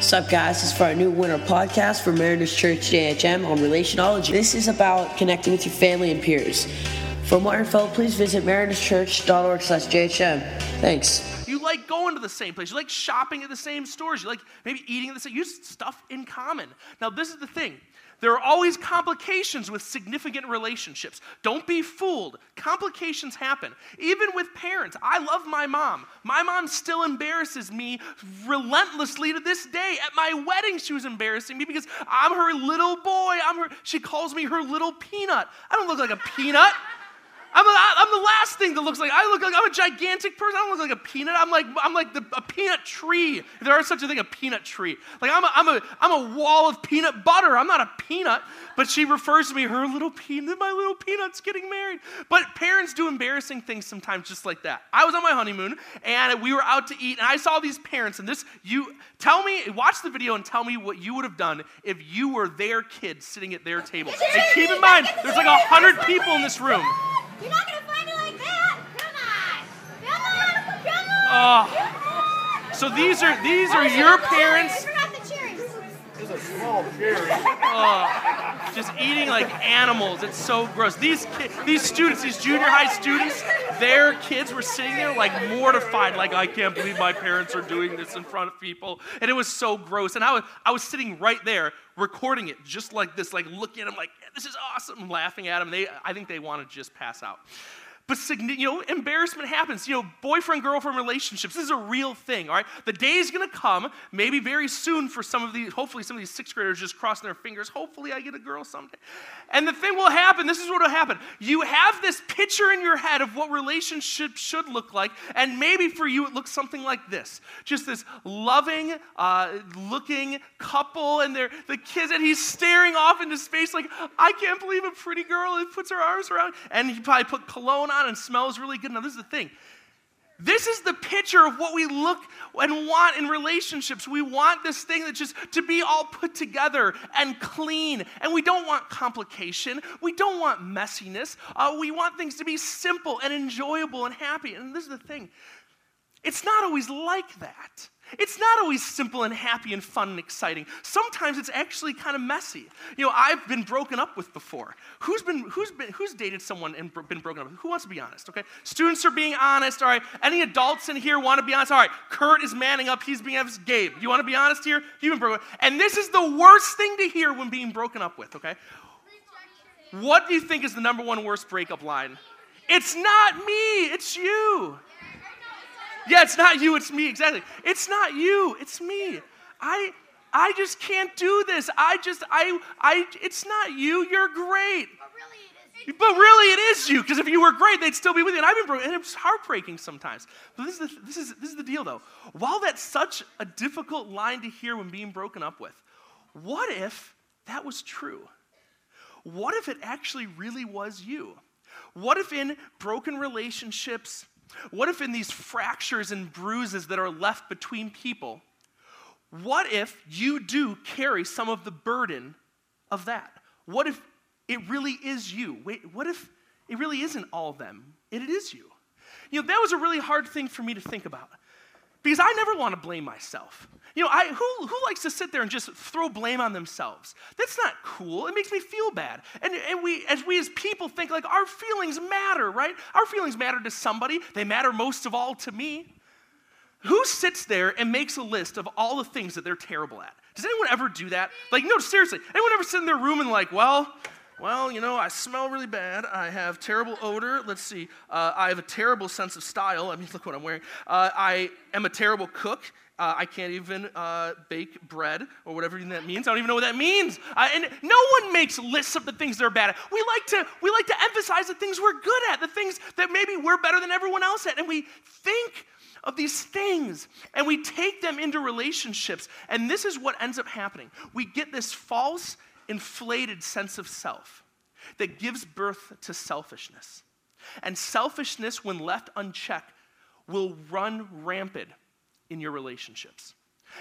What's up, guys? This is for our new winter podcast for Mariners Church JHM on relationology. This is about connecting with your family and peers. For more info, please visit marinerschurch.org slash JHM. Thanks. You like going to the same place. You like shopping at the same stores. You like maybe eating at the same. You stuff in common. Now, this is the thing. There are always complications with significant relationships. Don't be fooled. Complications happen. Even with parents. I love my mom. My mom still embarrasses me relentlessly to this day. At my wedding, she was embarrassing me because I'm her little boy. I'm her, she calls me her little peanut. I don't look like a peanut. I'm, a, I'm the last thing that looks like I look like I'm a gigantic person. I don't look like a peanut. I'm like I'm like the, a peanut tree. There is such a thing, a peanut tree. Like I'm a, I'm a I'm a wall of peanut butter. I'm not a peanut. But she refers to me her little peanut. My little peanut's getting married. But parents do embarrassing things sometimes, just like that. I was on my honeymoon and we were out to eat, and I saw these parents. And this you tell me, watch the video and tell me what you would have done if you were their kid sitting at their table. And keep in mind, there's like a hundred people in this room. You're not gonna find it like that. Come on. Come on. Come on. Oh. So these are these are your parents oh, just eating like animals. It's so gross. These ki- these students, these junior high students, their kids were sitting there like mortified, like I can't believe my parents are doing this in front of people, and it was so gross. And I was I was sitting right there recording it just like this, like looking at them, like this is awesome, laughing at them. They I think they want to just pass out. But you know, embarrassment happens. You know, boyfriend girlfriend relationships. This is a real thing. All right, the day is going to come, maybe very soon for some of these. Hopefully, some of these sixth graders just crossing their fingers. Hopefully, I get a girl someday. And the thing will happen. This is what will happen. You have this picture in your head of what relationships should look like, and maybe for you it looks something like this: just this loving, uh, looking couple, and they're the kids, and he's staring off into space like, I can't believe a pretty girl. And puts her arms around, and he probably put cologne on and smells really good. Now, this is the thing. This is the picture of what we look and want in relationships. We want this thing that just to be all put together and clean. And we don't want complication. We don't want messiness. Uh, we want things to be simple and enjoyable and happy. And this is the thing it's not always like that. It's not always simple and happy and fun and exciting. Sometimes it's actually kind of messy. You know, I've been broken up with before. Who's been who's been who's dated someone and been broken up with? Who wants to be honest? Okay, students are being honest. All right, any adults in here want to be honest? All right, Kurt is manning up. He's being honest. Gabe, you want to be honest here? You've been broken. up. And this is the worst thing to hear when being broken up with. Okay, what do you think is the number one worst breakup line? It's not me. It's you. Yeah, it's not you, it's me, exactly. It's not you, it's me. I I just can't do this. I just I I it's not you, you're great. But really, it is. But really it is you, because if you were great, they'd still be with you. And I've been broken, and it's heartbreaking sometimes. But this is the, this is this is the deal though. While that's such a difficult line to hear when being broken up with, what if that was true? What if it actually really was you? What if in broken relationships, what if in these fractures and bruises that are left between people, what if you do carry some of the burden of that? What if it really is you? Wait, what if it really isn't all them? It is you. You know, that was a really hard thing for me to think about because I never want to blame myself. You know, I, who, who likes to sit there and just throw blame on themselves? That's not cool. It makes me feel bad. And, and we, as we as people think like our feelings matter, right? Our feelings matter to somebody. They matter most of all to me. Who sits there and makes a list of all the things that they're terrible at? Does anyone ever do that? Like, no, seriously. Anyone ever sit in their room and like, well, well, you know, I smell really bad. I have terrible odor. Let's see. Uh, I have a terrible sense of style. I mean, look what I'm wearing. Uh, I am a terrible cook. Uh, I can't even uh, bake bread or whatever that means. I don't even know what that means. And no one makes lists of the things they're bad at. We like to we like to emphasize the things we're good at, the things that maybe we're better than everyone else at, and we think of these things and we take them into relationships. And this is what ends up happening. We get this false, inflated sense of self that gives birth to selfishness. And selfishness, when left unchecked, will run rampant in your relationships.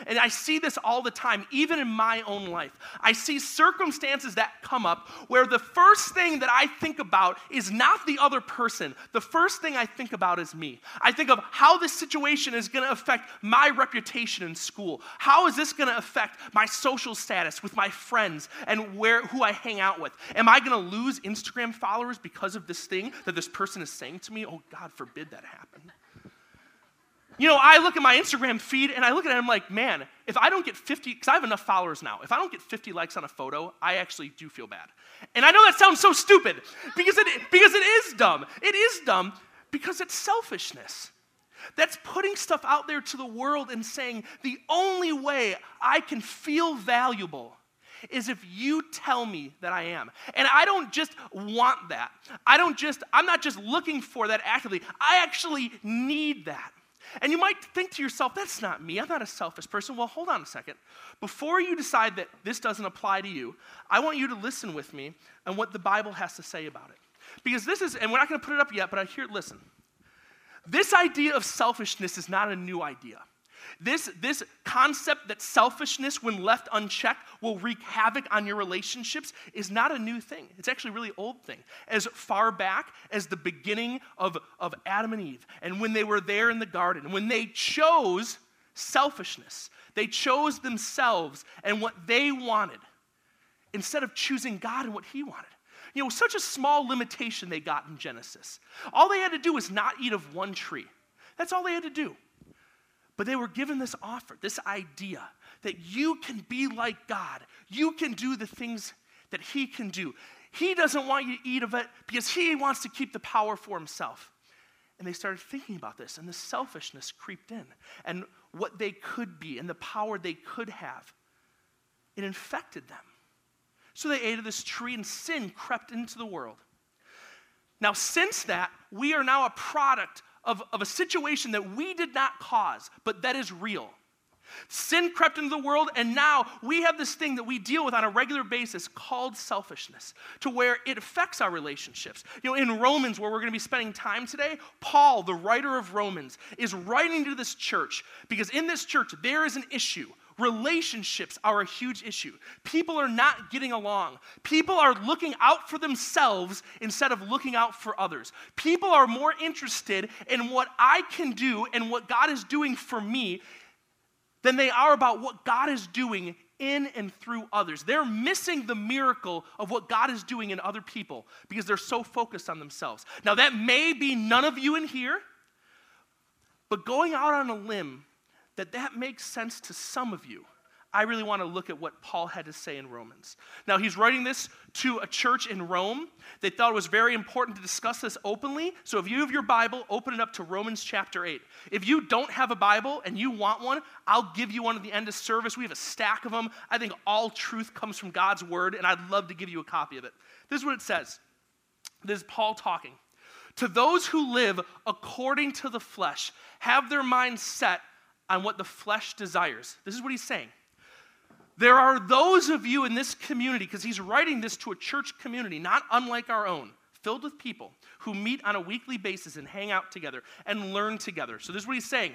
And I see this all the time, even in my own life. I see circumstances that come up where the first thing that I think about is not the other person. The first thing I think about is me. I think of how this situation is going to affect my reputation in school. How is this going to affect my social status with my friends and where who I hang out with? Am I going to lose Instagram followers because of this thing that this person is saying to me? Oh, God forbid that happen. You know, I look at my Instagram feed and I look at it and I'm like, man, if I don't get 50, because I have enough followers now, if I don't get 50 likes on a photo, I actually do feel bad. And I know that sounds so stupid because it, because it is dumb. It is dumb because it's selfishness. That's putting stuff out there to the world and saying, the only way I can feel valuable is if you tell me that I am. And I don't just want that. I don't just, I'm not just looking for that actively. I actually need that. And you might think to yourself, that's not me. I'm not a selfish person. Well, hold on a second. Before you decide that this doesn't apply to you, I want you to listen with me and what the Bible has to say about it. Because this is, and we're not going to put it up yet, but I hear, listen. This idea of selfishness is not a new idea. This, this concept that selfishness, when left unchecked, will wreak havoc on your relationships is not a new thing. It's actually a really old thing. As far back as the beginning of, of Adam and Eve, and when they were there in the garden, when they chose selfishness, they chose themselves and what they wanted instead of choosing God and what He wanted. You know, such a small limitation they got in Genesis. All they had to do was not eat of one tree. That's all they had to do. But they were given this offer, this idea that you can be like God. You can do the things that He can do. He doesn't want you to eat of it because He wants to keep the power for Himself. And they started thinking about this, and the selfishness creeped in, and what they could be, and the power they could have. It infected them. So they ate of this tree, and sin crept into the world. Now, since that, we are now a product of, of a situation that we did not cause, but that is real. Sin crept into the world, and now we have this thing that we deal with on a regular basis called selfishness, to where it affects our relationships. You know, in Romans, where we're going to be spending time today, Paul, the writer of Romans, is writing to this church because in this church there is an issue relationships are a huge issue. People are not getting along. People are looking out for themselves instead of looking out for others. People are more interested in what I can do and what God is doing for me than they are about what God is doing in and through others. They're missing the miracle of what God is doing in other people because they're so focused on themselves. Now, that may be none of you in here, but going out on a limb that that makes sense to some of you, I really want to look at what Paul had to say in Romans. Now, he's writing this to a church in Rome. They thought it was very important to discuss this openly. So, if you have your Bible, open it up to Romans chapter 8. If you don't have a Bible and you want one, I'll give you one at the end of service. We have a stack of them. I think all truth comes from God's word, and I'd love to give you a copy of it. This is what it says. This is Paul talking. To those who live according to the flesh, have their minds set on what the flesh desires. This is what he's saying. There are those of you in this community, because he's writing this to a church community, not unlike our own, filled with people who meet on a weekly basis and hang out together and learn together. So, this is what he's saying.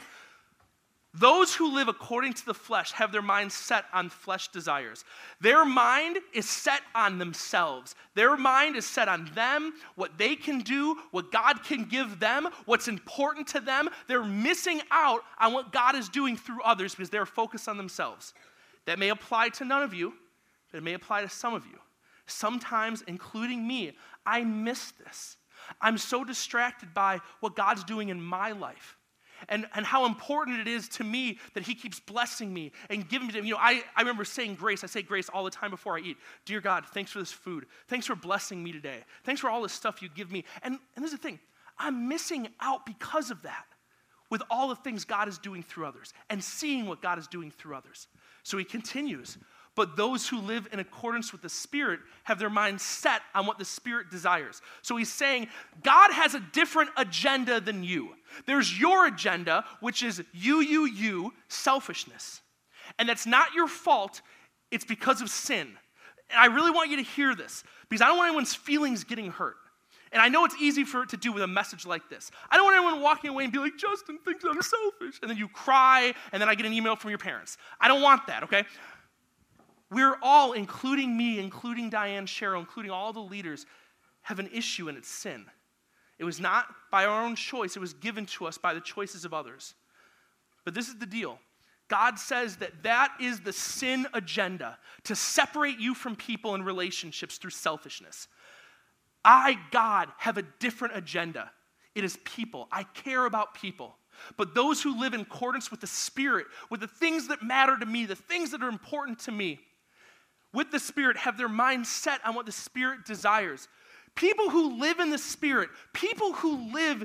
Those who live according to the flesh have their minds set on flesh desires. Their mind is set on themselves. Their mind is set on them, what they can do, what God can give them, what's important to them. They're missing out on what God is doing through others because they're focused on themselves. That may apply to none of you, but it may apply to some of you. Sometimes, including me, I miss this. I'm so distracted by what God's doing in my life and, and how important it is to me that he keeps blessing me and giving me. You know, I, I remember saying grace. I say grace all the time before I eat. Dear God, thanks for this food. Thanks for blessing me today. Thanks for all this stuff you give me. And, and this is the thing I'm missing out because of that with all the things God is doing through others and seeing what God is doing through others. So he continues but those who live in accordance with the Spirit have their minds set on what the Spirit desires. So he's saying God has a different agenda than you. There's your agenda, which is you, you, you, selfishness. And that's not your fault, it's because of sin. And I really want you to hear this because I don't want anyone's feelings getting hurt. And I know it's easy for it to do with a message like this. I don't want anyone walking away and be like, Justin thinks I'm selfish. And then you cry, and then I get an email from your parents. I don't want that, okay? We're all, including me, including Diane Cheryl, including all the leaders, have an issue, and it's sin. It was not by our own choice, it was given to us by the choices of others. But this is the deal God says that that is the sin agenda to separate you from people and relationships through selfishness. I, God, have a different agenda. It is people. I care about people. But those who live in accordance with the Spirit, with the things that matter to me, the things that are important to me, with the Spirit, have their mind set on what the Spirit desires. People who live in the Spirit, people who live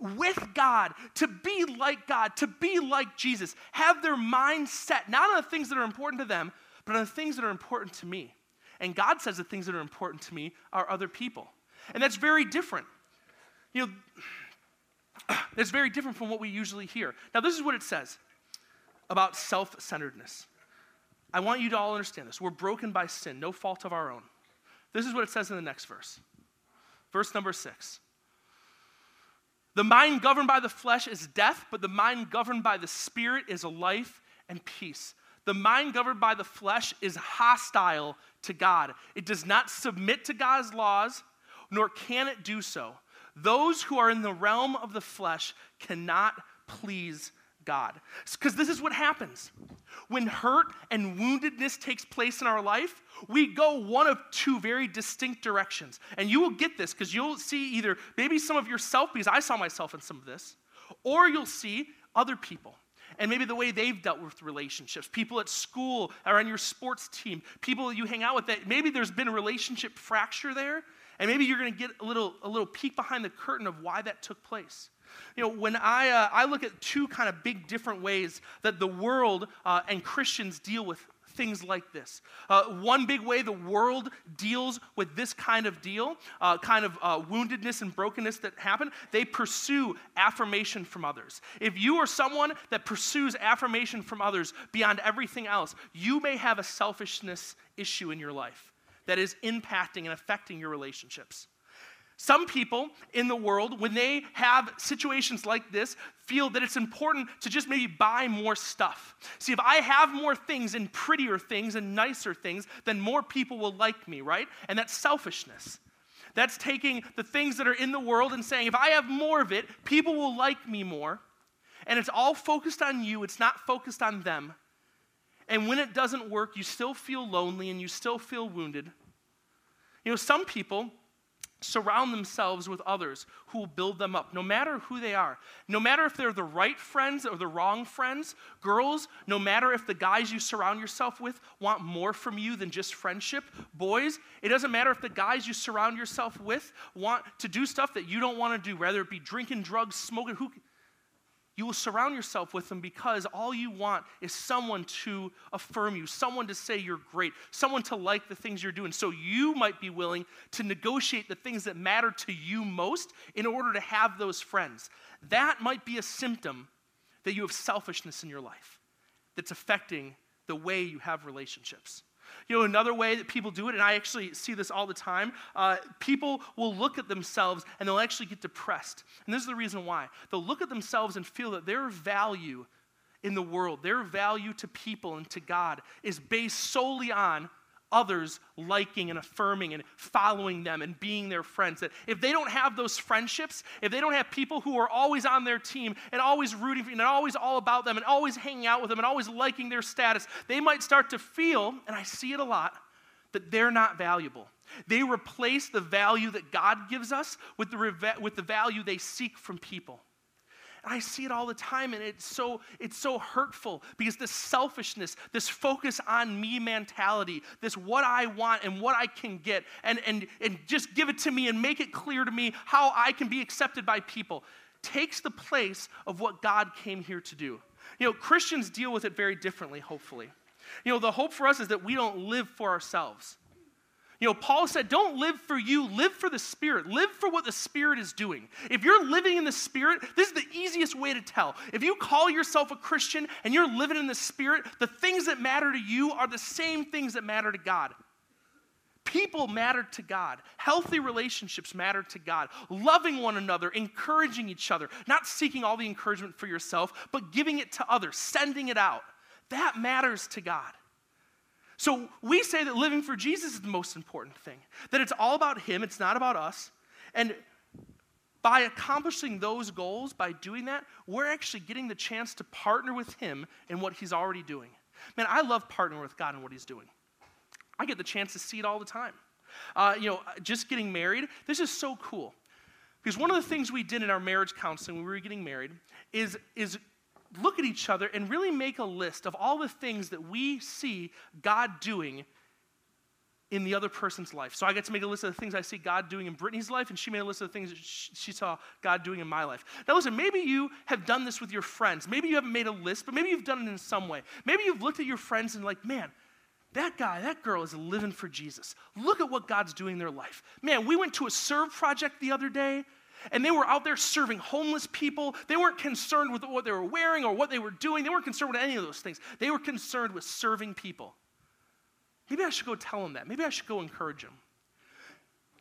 with God, to be like God, to be like Jesus, have their mind set not on the things that are important to them, but on the things that are important to me. And God says the things that are important to me are other people. And that's very different. You know, that's very different from what we usually hear. Now, this is what it says about self centeredness. I want you to all understand this. We're broken by sin, no fault of our own. This is what it says in the next verse. Verse number six. The mind governed by the flesh is death, but the mind governed by the spirit is life and peace. The mind governed by the flesh is hostile to God. It does not submit to God's laws, nor can it do so. Those who are in the realm of the flesh cannot please God. Because this is what happens. When hurt and woundedness takes place in our life, we go one of two very distinct directions. And you will get this because you'll see either maybe some of yourself, because I saw myself in some of this, or you'll see other people and maybe the way they've dealt with relationships, people at school or on your sports team, people you hang out with that maybe there's been a relationship fracture there, and maybe you're to get a little, a little peek behind the curtain of why that took place. You know, when I, uh, I look at two kind of big different ways that the world uh, and Christians deal with things like this. Uh, one big way the world deals with this kind of deal, uh, kind of uh, woundedness and brokenness that happen, they pursue affirmation from others. If you are someone that pursues affirmation from others beyond everything else, you may have a selfishness issue in your life that is impacting and affecting your relationships. Some people in the world, when they have situations like this, feel that it's important to just maybe buy more stuff. See, if I have more things and prettier things and nicer things, then more people will like me, right? And that's selfishness. That's taking the things that are in the world and saying, if I have more of it, people will like me more. And it's all focused on you, it's not focused on them. And when it doesn't work, you still feel lonely and you still feel wounded. You know, some people surround themselves with others who will build them up, no matter who they are. No matter if they're the right friends or the wrong friends. Girls, no matter if the guys you surround yourself with want more from you than just friendship. Boys, it doesn't matter if the guys you surround yourself with want to do stuff that you don't want to do, whether it be drinking, drugs, smoking. Who, you will surround yourself with them because all you want is someone to affirm you, someone to say you're great, someone to like the things you're doing. So you might be willing to negotiate the things that matter to you most in order to have those friends. That might be a symptom that you have selfishness in your life that's affecting the way you have relationships. You know, another way that people do it, and I actually see this all the time, uh, people will look at themselves and they'll actually get depressed. And this is the reason why. They'll look at themselves and feel that their value in the world, their value to people and to God is based solely on others liking and affirming and following them and being their friends. That if they don't have those friendships, if they don't have people who are always on their team and always rooting for and always all about them and always hanging out with them and always liking their status, they might start to feel, and I see it a lot, that they're not valuable. They replace the value that God gives us with the, with the value they seek from people. I see it all the time, and it's so, it's so hurtful because this selfishness, this focus on me mentality, this what I want and what I can get, and, and, and just give it to me and make it clear to me how I can be accepted by people, takes the place of what God came here to do. You know, Christians deal with it very differently, hopefully. You know, the hope for us is that we don't live for ourselves. You know, Paul said, don't live for you, live for the Spirit. Live for what the Spirit is doing. If you're living in the Spirit, this is the easiest way to tell. If you call yourself a Christian and you're living in the Spirit, the things that matter to you are the same things that matter to God People matter to God. Healthy relationships matter to God. Loving one another, encouraging each other, not seeking all the encouragement for yourself, but giving it to others, sending it out. That matters to God. So we say that living for Jesus is the most important thing, that it's all about Him, it's not about us. And by accomplishing those goals, by doing that, we're actually getting the chance to partner with Him in what He's already doing. Man, I love partnering with God in what He's doing. I get the chance to see it all the time. Uh, you know, just getting married, this is so cool. Because one of the things we did in our marriage counseling when we were getting married is, is look at each other and really make a list of all the things that we see God doing in the other person's life. So I get to make a list of the things I see God doing in Brittany's life, and she made a list of the things that she saw God doing in my life. Now, listen, maybe you have done this with your friends. Maybe you haven't made a list, but maybe you've done it in some way. Maybe you've looked at your friends and, like, man, that guy, that girl is living for Jesus. Look at what God's doing in their life. Man, we went to a serve project the other day, and they were out there serving homeless people. They weren't concerned with what they were wearing or what they were doing. They weren't concerned with any of those things. They were concerned with serving people. Maybe I should go tell them that. Maybe I should go encourage them.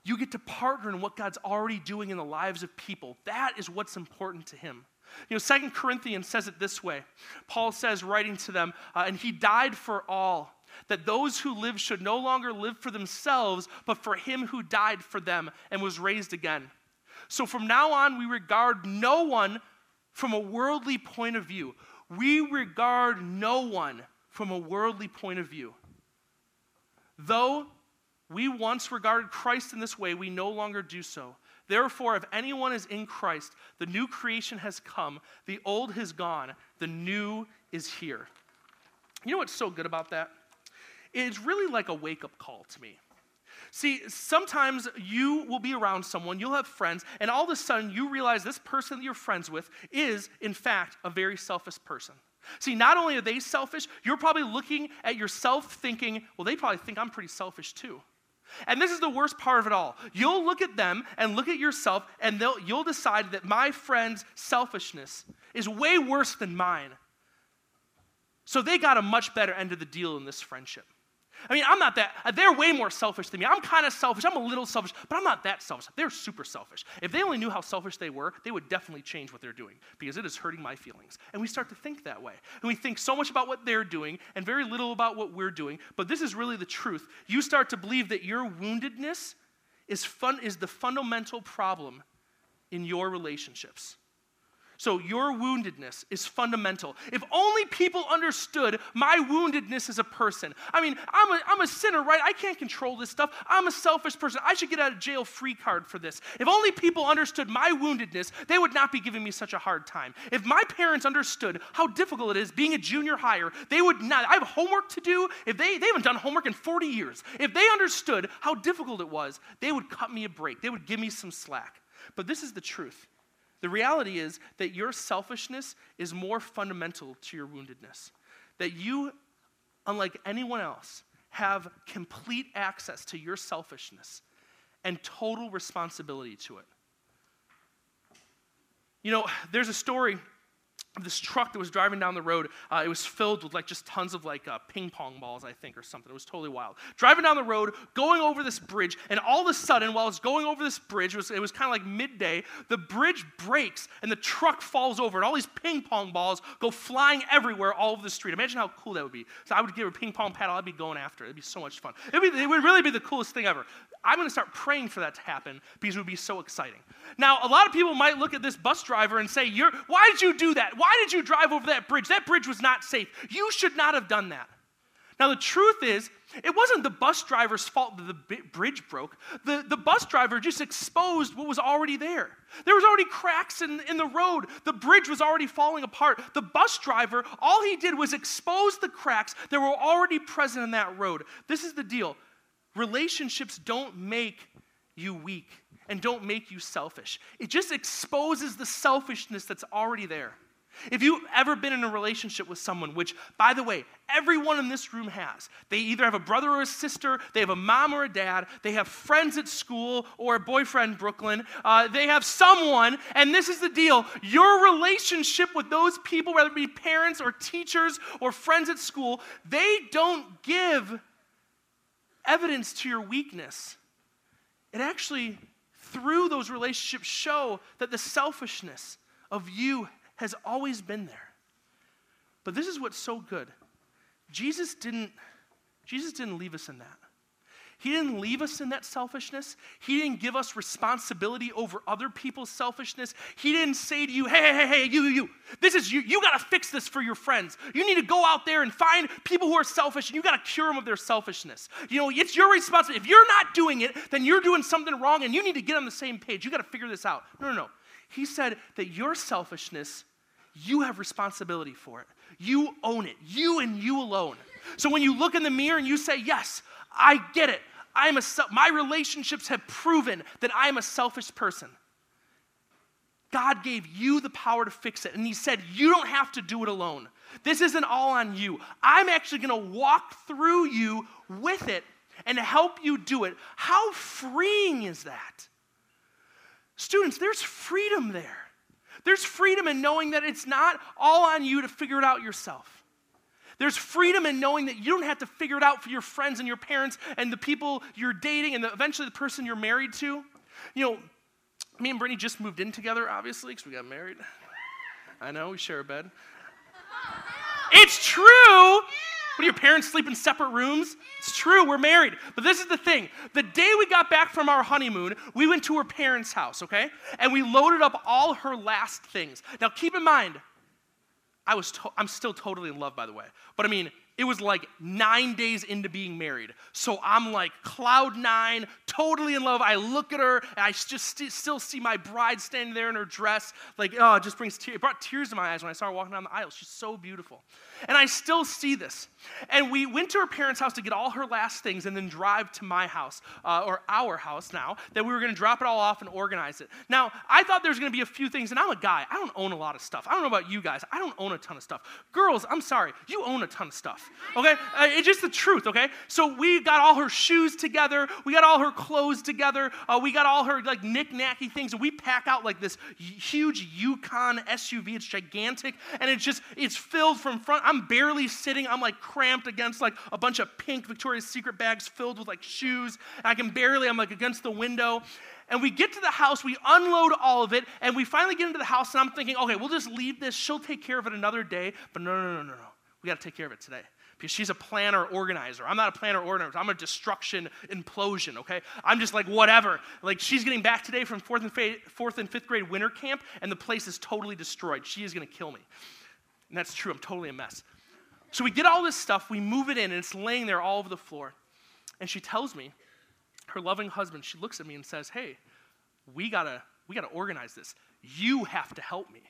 You get to partner in what God's already doing in the lives of people. That is what's important to Him. You know, Second Corinthians says it this way. Paul says, writing to them, uh, and He died for all that those who live should no longer live for themselves, but for him who died for them and was raised again. So from now on, we regard no one from a worldly point of view. We regard no one from a worldly point of view. Though we once regarded Christ in this way, we no longer do so. Therefore, if anyone is in Christ, the new creation has come, the old has gone, the new is here. You know what's so good about that? It's really like a wake up call to me. See, sometimes you will be around someone, you'll have friends, and all of a sudden you realize this person that you're friends with is, in fact, a very selfish person. See, not only are they selfish, you're probably looking at yourself thinking, well, they probably think I'm pretty selfish too. And this is the worst part of it all. You'll look at them and look at yourself, and you'll decide that my friend's selfishness is way worse than mine. So they got a much better end of the deal in this friendship. I mean, I'm not that, uh, they're way more selfish than me. I'm kind of selfish. I'm a little selfish, but I'm not that selfish. They're super selfish. If they only knew how selfish they were, they would definitely change what they're doing because it is hurting my feelings. And we start to think that way. And we think so much about what they're doing and very little about what we're doing. But this is really the truth. You start to believe that your woundedness is, fun, is the fundamental problem in your relationships. So, your woundedness is fundamental. If only people understood my woundedness as a person. I mean, I'm a, I'm a sinner, right? I can't control this stuff. I'm a selfish person. I should get out of jail free card for this. If only people understood my woundedness, they would not be giving me such a hard time. If my parents understood how difficult it is being a junior hire, they would not. I have homework to do. If they, they haven't done homework in 40 years, if they understood how difficult it was, they would cut me a break. They would give me some slack. But this is the truth. The reality is that your selfishness is more fundamental to your woundedness. That you, unlike anyone else, have complete access to your selfishness and total responsibility to it. You know, there's a story this truck that was driving down the road uh, it was filled with like just tons of like uh, ping pong balls i think or something. It was totally wild. Driving down the road going over this bridge and all of a sudden while it's going over this bridge it was, was kind of like midday the bridge breaks and the truck falls over and all these ping pong balls go flying everywhere all over the street. Imagine how cool that would be. So i would give a ping pong paddle i'd be going after it. It'd be so much fun. Be, it would really be the coolest thing ever. I'm going to start praying for that to happen because it would be so exciting. Now a lot of people might look at this bus driver and say you're why did you do that? Why did you drive over that bridge? That bridge was not safe. You should not have done that. Now, the truth is, it wasn't the bus driver's fault that the bridge broke. The, the bus driver just exposed what was already there. There was already cracks in, in the road. The bridge was already falling apart. The bus driver, all he did was expose the cracks that were already present in that road. This is the deal. Relationships don't make you weak and don't make you selfish. It just exposes the selfishness that's already there. If you've ever been in a relationship with someone, which, by the way, everyone in this room has, they either have a brother or a sister, they have a mom or a dad, they have friends at school or a boyfriend, Brooklyn, uh, they have someone, and this is the deal your relationship with those people, whether it be parents or teachers or friends at school, they don't give evidence to your weakness. It actually, through those relationships, show that the selfishness of you has always been there. But this is what's so good. Jesus didn't, Jesus didn't leave us in that. He didn't leave us in that selfishness. He didn't give us responsibility over other people's selfishness. He didn't say to you, hey, hey, hey, you, you, you, this is you, you got to fix this for your friends. You need to go out there and find people who are selfish and you got to cure them of their selfishness. You know, it's your responsibility. If you're not doing it, then you're doing something wrong and you need to get on the same page. You got to figure this out. No, no, no. He said that your selfishness, you have responsibility for it. You own it, you and you alone. So when you look in the mirror and you say, Yes, I get it. I am a my relationships have proven that I am a selfish person. God gave you the power to fix it. And He said, You don't have to do it alone. This isn't all on you. I'm actually going to walk through you with it and help you do it. How freeing is that? Students, there's freedom there. There's freedom in knowing that it's not all on you to figure it out yourself. There's freedom in knowing that you don't have to figure it out for your friends and your parents and the people you're dating and the, eventually the person you're married to. You know, me and Brittany just moved in together, obviously, because we got married. I know, we share a bed. It's true! What do your parents sleep in separate rooms? It's true, we're married. But this is the thing. The day we got back from our honeymoon, we went to her parents' house, okay? And we loaded up all her last things. Now keep in mind, I was to- I'm still totally in love, by the way. But I mean, it was like nine days into being married. So I'm like cloud nine, totally in love. I look at her, and I just st- still see my bride standing there in her dress. Like, oh, it just brings tears. It brought tears to my eyes when I saw her walking down the aisle. She's so beautiful. And I still see this. And we went to her parents' house to get all her last things and then drive to my house, uh, or our house now, that we were going to drop it all off and organize it. Now, I thought there was going to be a few things, and I'm a guy. I don't own a lot of stuff. I don't know about you guys. I don't own a ton of stuff. Girls, I'm sorry. You own a ton of stuff. Okay? Uh, it's just the truth, okay? So we got all her shoes together. We got all her clothes together. Uh, we got all her like knick-knacky things. And we pack out like this huge Yukon SUV. It's gigantic. And it's just, it's filled from front. I'm barely sitting. I'm like cramped against like a bunch of pink Victoria's Secret bags filled with like shoes. And I can barely, I'm like against the window. And we get to the house, we unload all of it, and we finally get into the house, and I'm thinking, okay, we'll just leave this. She'll take care of it another day. But no, no, no, no, no. We got to take care of it today because she's a planner organizer. I'm not a planner organizer. I'm a destruction implosion, okay? I'm just like, whatever. Like, she's getting back today from fourth and, fa- fourth and fifth grade winter camp, and the place is totally destroyed. She is going to kill me. And that's true. I'm totally a mess. So we get all this stuff, we move it in, and it's laying there all over the floor. And she tells me, her loving husband, she looks at me and says, Hey, we gotta, we gotta organize this. You have to help me.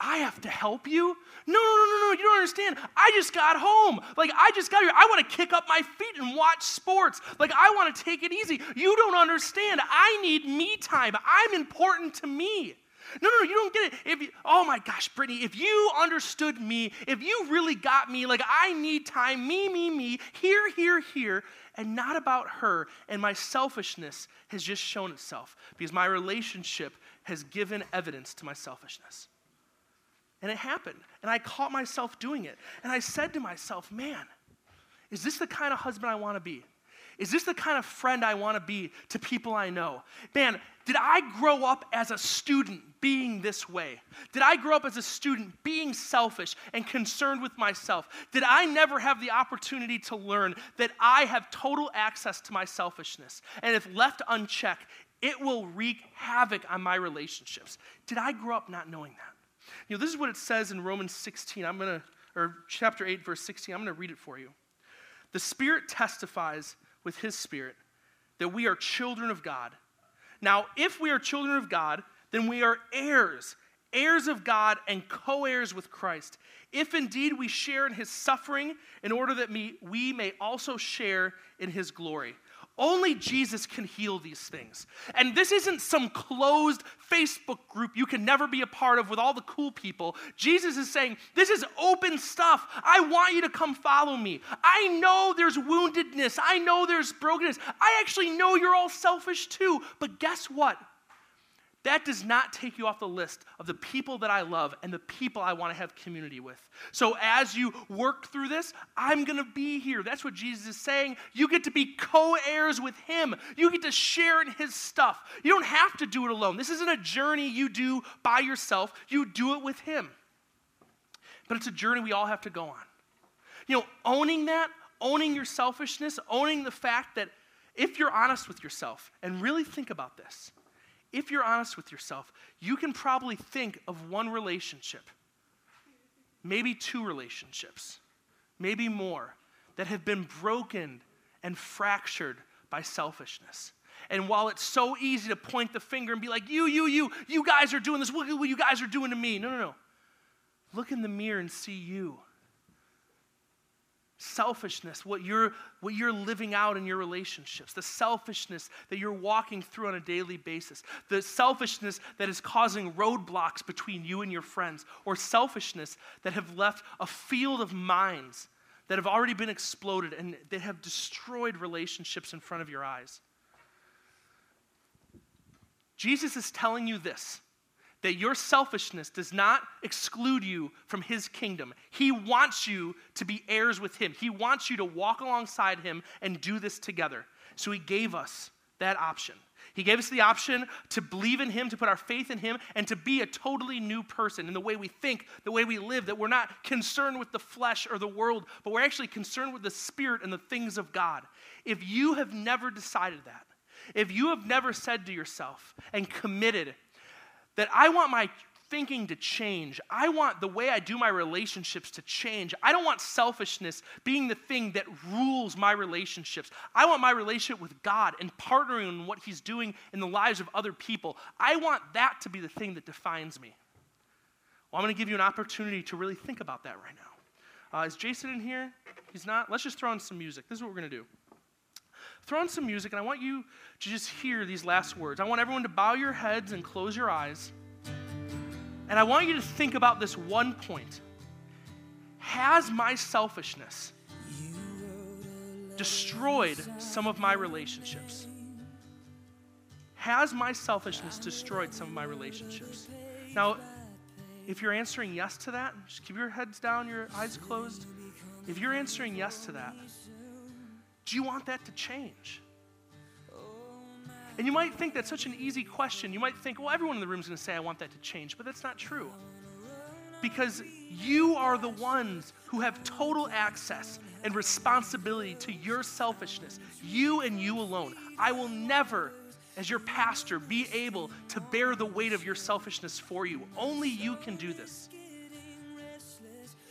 I have to help you? No, no, no, no, no, you don't understand. I just got home. Like, I just got here. I want to kick up my feet and watch sports. Like, I want to take it easy. You don't understand. I need me time. I'm important to me. No, no, you don't get it. If you, oh my gosh, Brittany, if you understood me, if you really got me, like I need time, me, me, me, here, here, here, and not about her. And my selfishness has just shown itself because my relationship has given evidence to my selfishness. And it happened. And I caught myself doing it. And I said to myself, man, is this the kind of husband I want to be? Is this the kind of friend I want to be to people I know? Man, did I grow up as a student being this way? Did I grow up as a student being selfish and concerned with myself? Did I never have the opportunity to learn that I have total access to my selfishness? And if left unchecked, it will wreak havoc on my relationships. Did I grow up not knowing that? You know, this is what it says in Romans 16. I'm going to, or chapter 8, verse 16. I'm going to read it for you. The Spirit testifies with His Spirit that we are children of God. Now, if we are children of God, then we are heirs, heirs of God and co heirs with Christ. If indeed we share in His suffering, in order that we may also share in His glory. Only Jesus can heal these things. And this isn't some closed Facebook group you can never be a part of with all the cool people. Jesus is saying, This is open stuff. I want you to come follow me. I know there's woundedness. I know there's brokenness. I actually know you're all selfish too. But guess what? That does not take you off the list of the people that I love and the people I want to have community with. So as you work through this, I'm going to be here. That's what Jesus is saying. You get to be co heirs with Him, you get to share in His stuff. You don't have to do it alone. This isn't a journey you do by yourself, you do it with Him. But it's a journey we all have to go on. You know, owning that, owning your selfishness, owning the fact that if you're honest with yourself and really think about this, if you're honest with yourself, you can probably think of one relationship, maybe two relationships, maybe more, that have been broken and fractured by selfishness. And while it's so easy to point the finger and be like, you, you, you, you guys are doing this, look at what you guys are doing to me. No, no, no. Look in the mirror and see you selfishness, what you're, what you're living out in your relationships, the selfishness that you're walking through on a daily basis, the selfishness that is causing roadblocks between you and your friends, or selfishness that have left a field of mines that have already been exploded and that have destroyed relationships in front of your eyes. Jesus is telling you this that your selfishness does not exclude you from his kingdom. He wants you to be heirs with him. He wants you to walk alongside him and do this together. So he gave us that option. He gave us the option to believe in him, to put our faith in him, and to be a totally new person in the way we think, the way we live, that we're not concerned with the flesh or the world, but we're actually concerned with the spirit and the things of God. If you have never decided that, if you have never said to yourself and committed that I want my thinking to change. I want the way I do my relationships to change. I don't want selfishness being the thing that rules my relationships. I want my relationship with God and partnering in what He's doing in the lives of other people. I want that to be the thing that defines me. Well, I'm going to give you an opportunity to really think about that right now. Uh, is Jason in here? He's not? Let's just throw in some music. This is what we're going to do. Throw on some music, and I want you to just hear these last words. I want everyone to bow your heads and close your eyes. And I want you to think about this one point Has my selfishness destroyed some of my relationships? Has my selfishness destroyed some of my relationships? Now, if you're answering yes to that, just keep your heads down, your eyes closed. If you're answering yes to that, do you want that to change? And you might think that's such an easy question. You might think, well, everyone in the room is going to say, I want that to change. But that's not true. Because you are the ones who have total access and responsibility to your selfishness. You and you alone. I will never, as your pastor, be able to bear the weight of your selfishness for you. Only you can do this.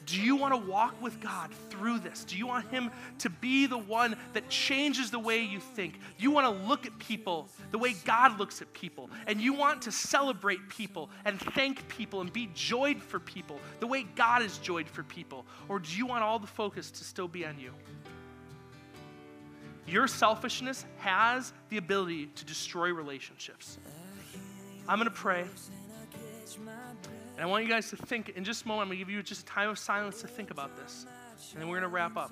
Do you want to walk with God through this? Do you want Him to be the one that changes the way you think? You want to look at people the way God looks at people, and you want to celebrate people and thank people and be joyed for people the way God is joyed for people? Or do you want all the focus to still be on you? Your selfishness has the ability to destroy relationships. I'm going to pray. And I want you guys to think in just a moment, I'm going to give you just a time of silence to think about this. And then we're going to wrap up.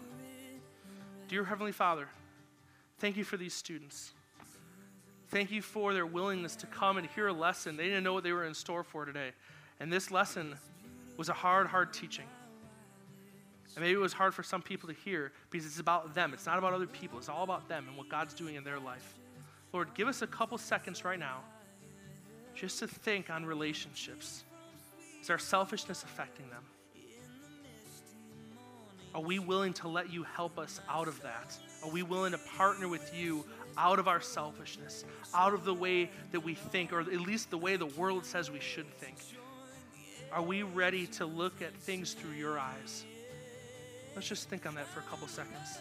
Dear Heavenly Father, thank you for these students. Thank you for their willingness to come and hear a lesson. They didn't know what they were in store for today. And this lesson was a hard, hard teaching. And maybe it was hard for some people to hear because it's about them. It's not about other people. It's all about them and what God's doing in their life. Lord, give us a couple seconds right now just to think on relationships. Is our selfishness affecting them? Are we willing to let you help us out of that? Are we willing to partner with you out of our selfishness, out of the way that we think, or at least the way the world says we should think? Are we ready to look at things through your eyes? Let's just think on that for a couple seconds.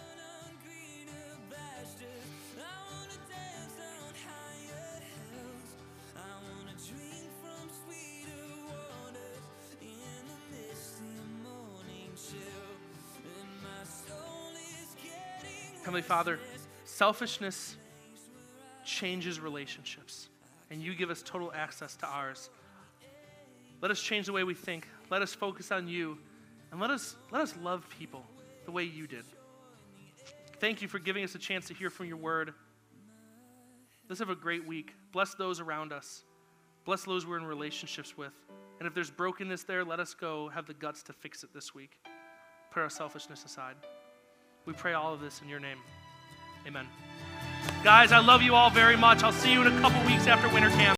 Heavenly Father, selfishness changes relationships, and you give us total access to ours. Let us change the way we think. Let us focus on you, and let us, let us love people the way you did. Thank you for giving us a chance to hear from your word. Let's have a great week. Bless those around us. Bless those we're in relationships with. And if there's brokenness there, let us go have the guts to fix it this week. Put our selfishness aside. We pray all of this in your name. Amen. Guys, I love you all very much. I'll see you in a couple weeks after winter camp.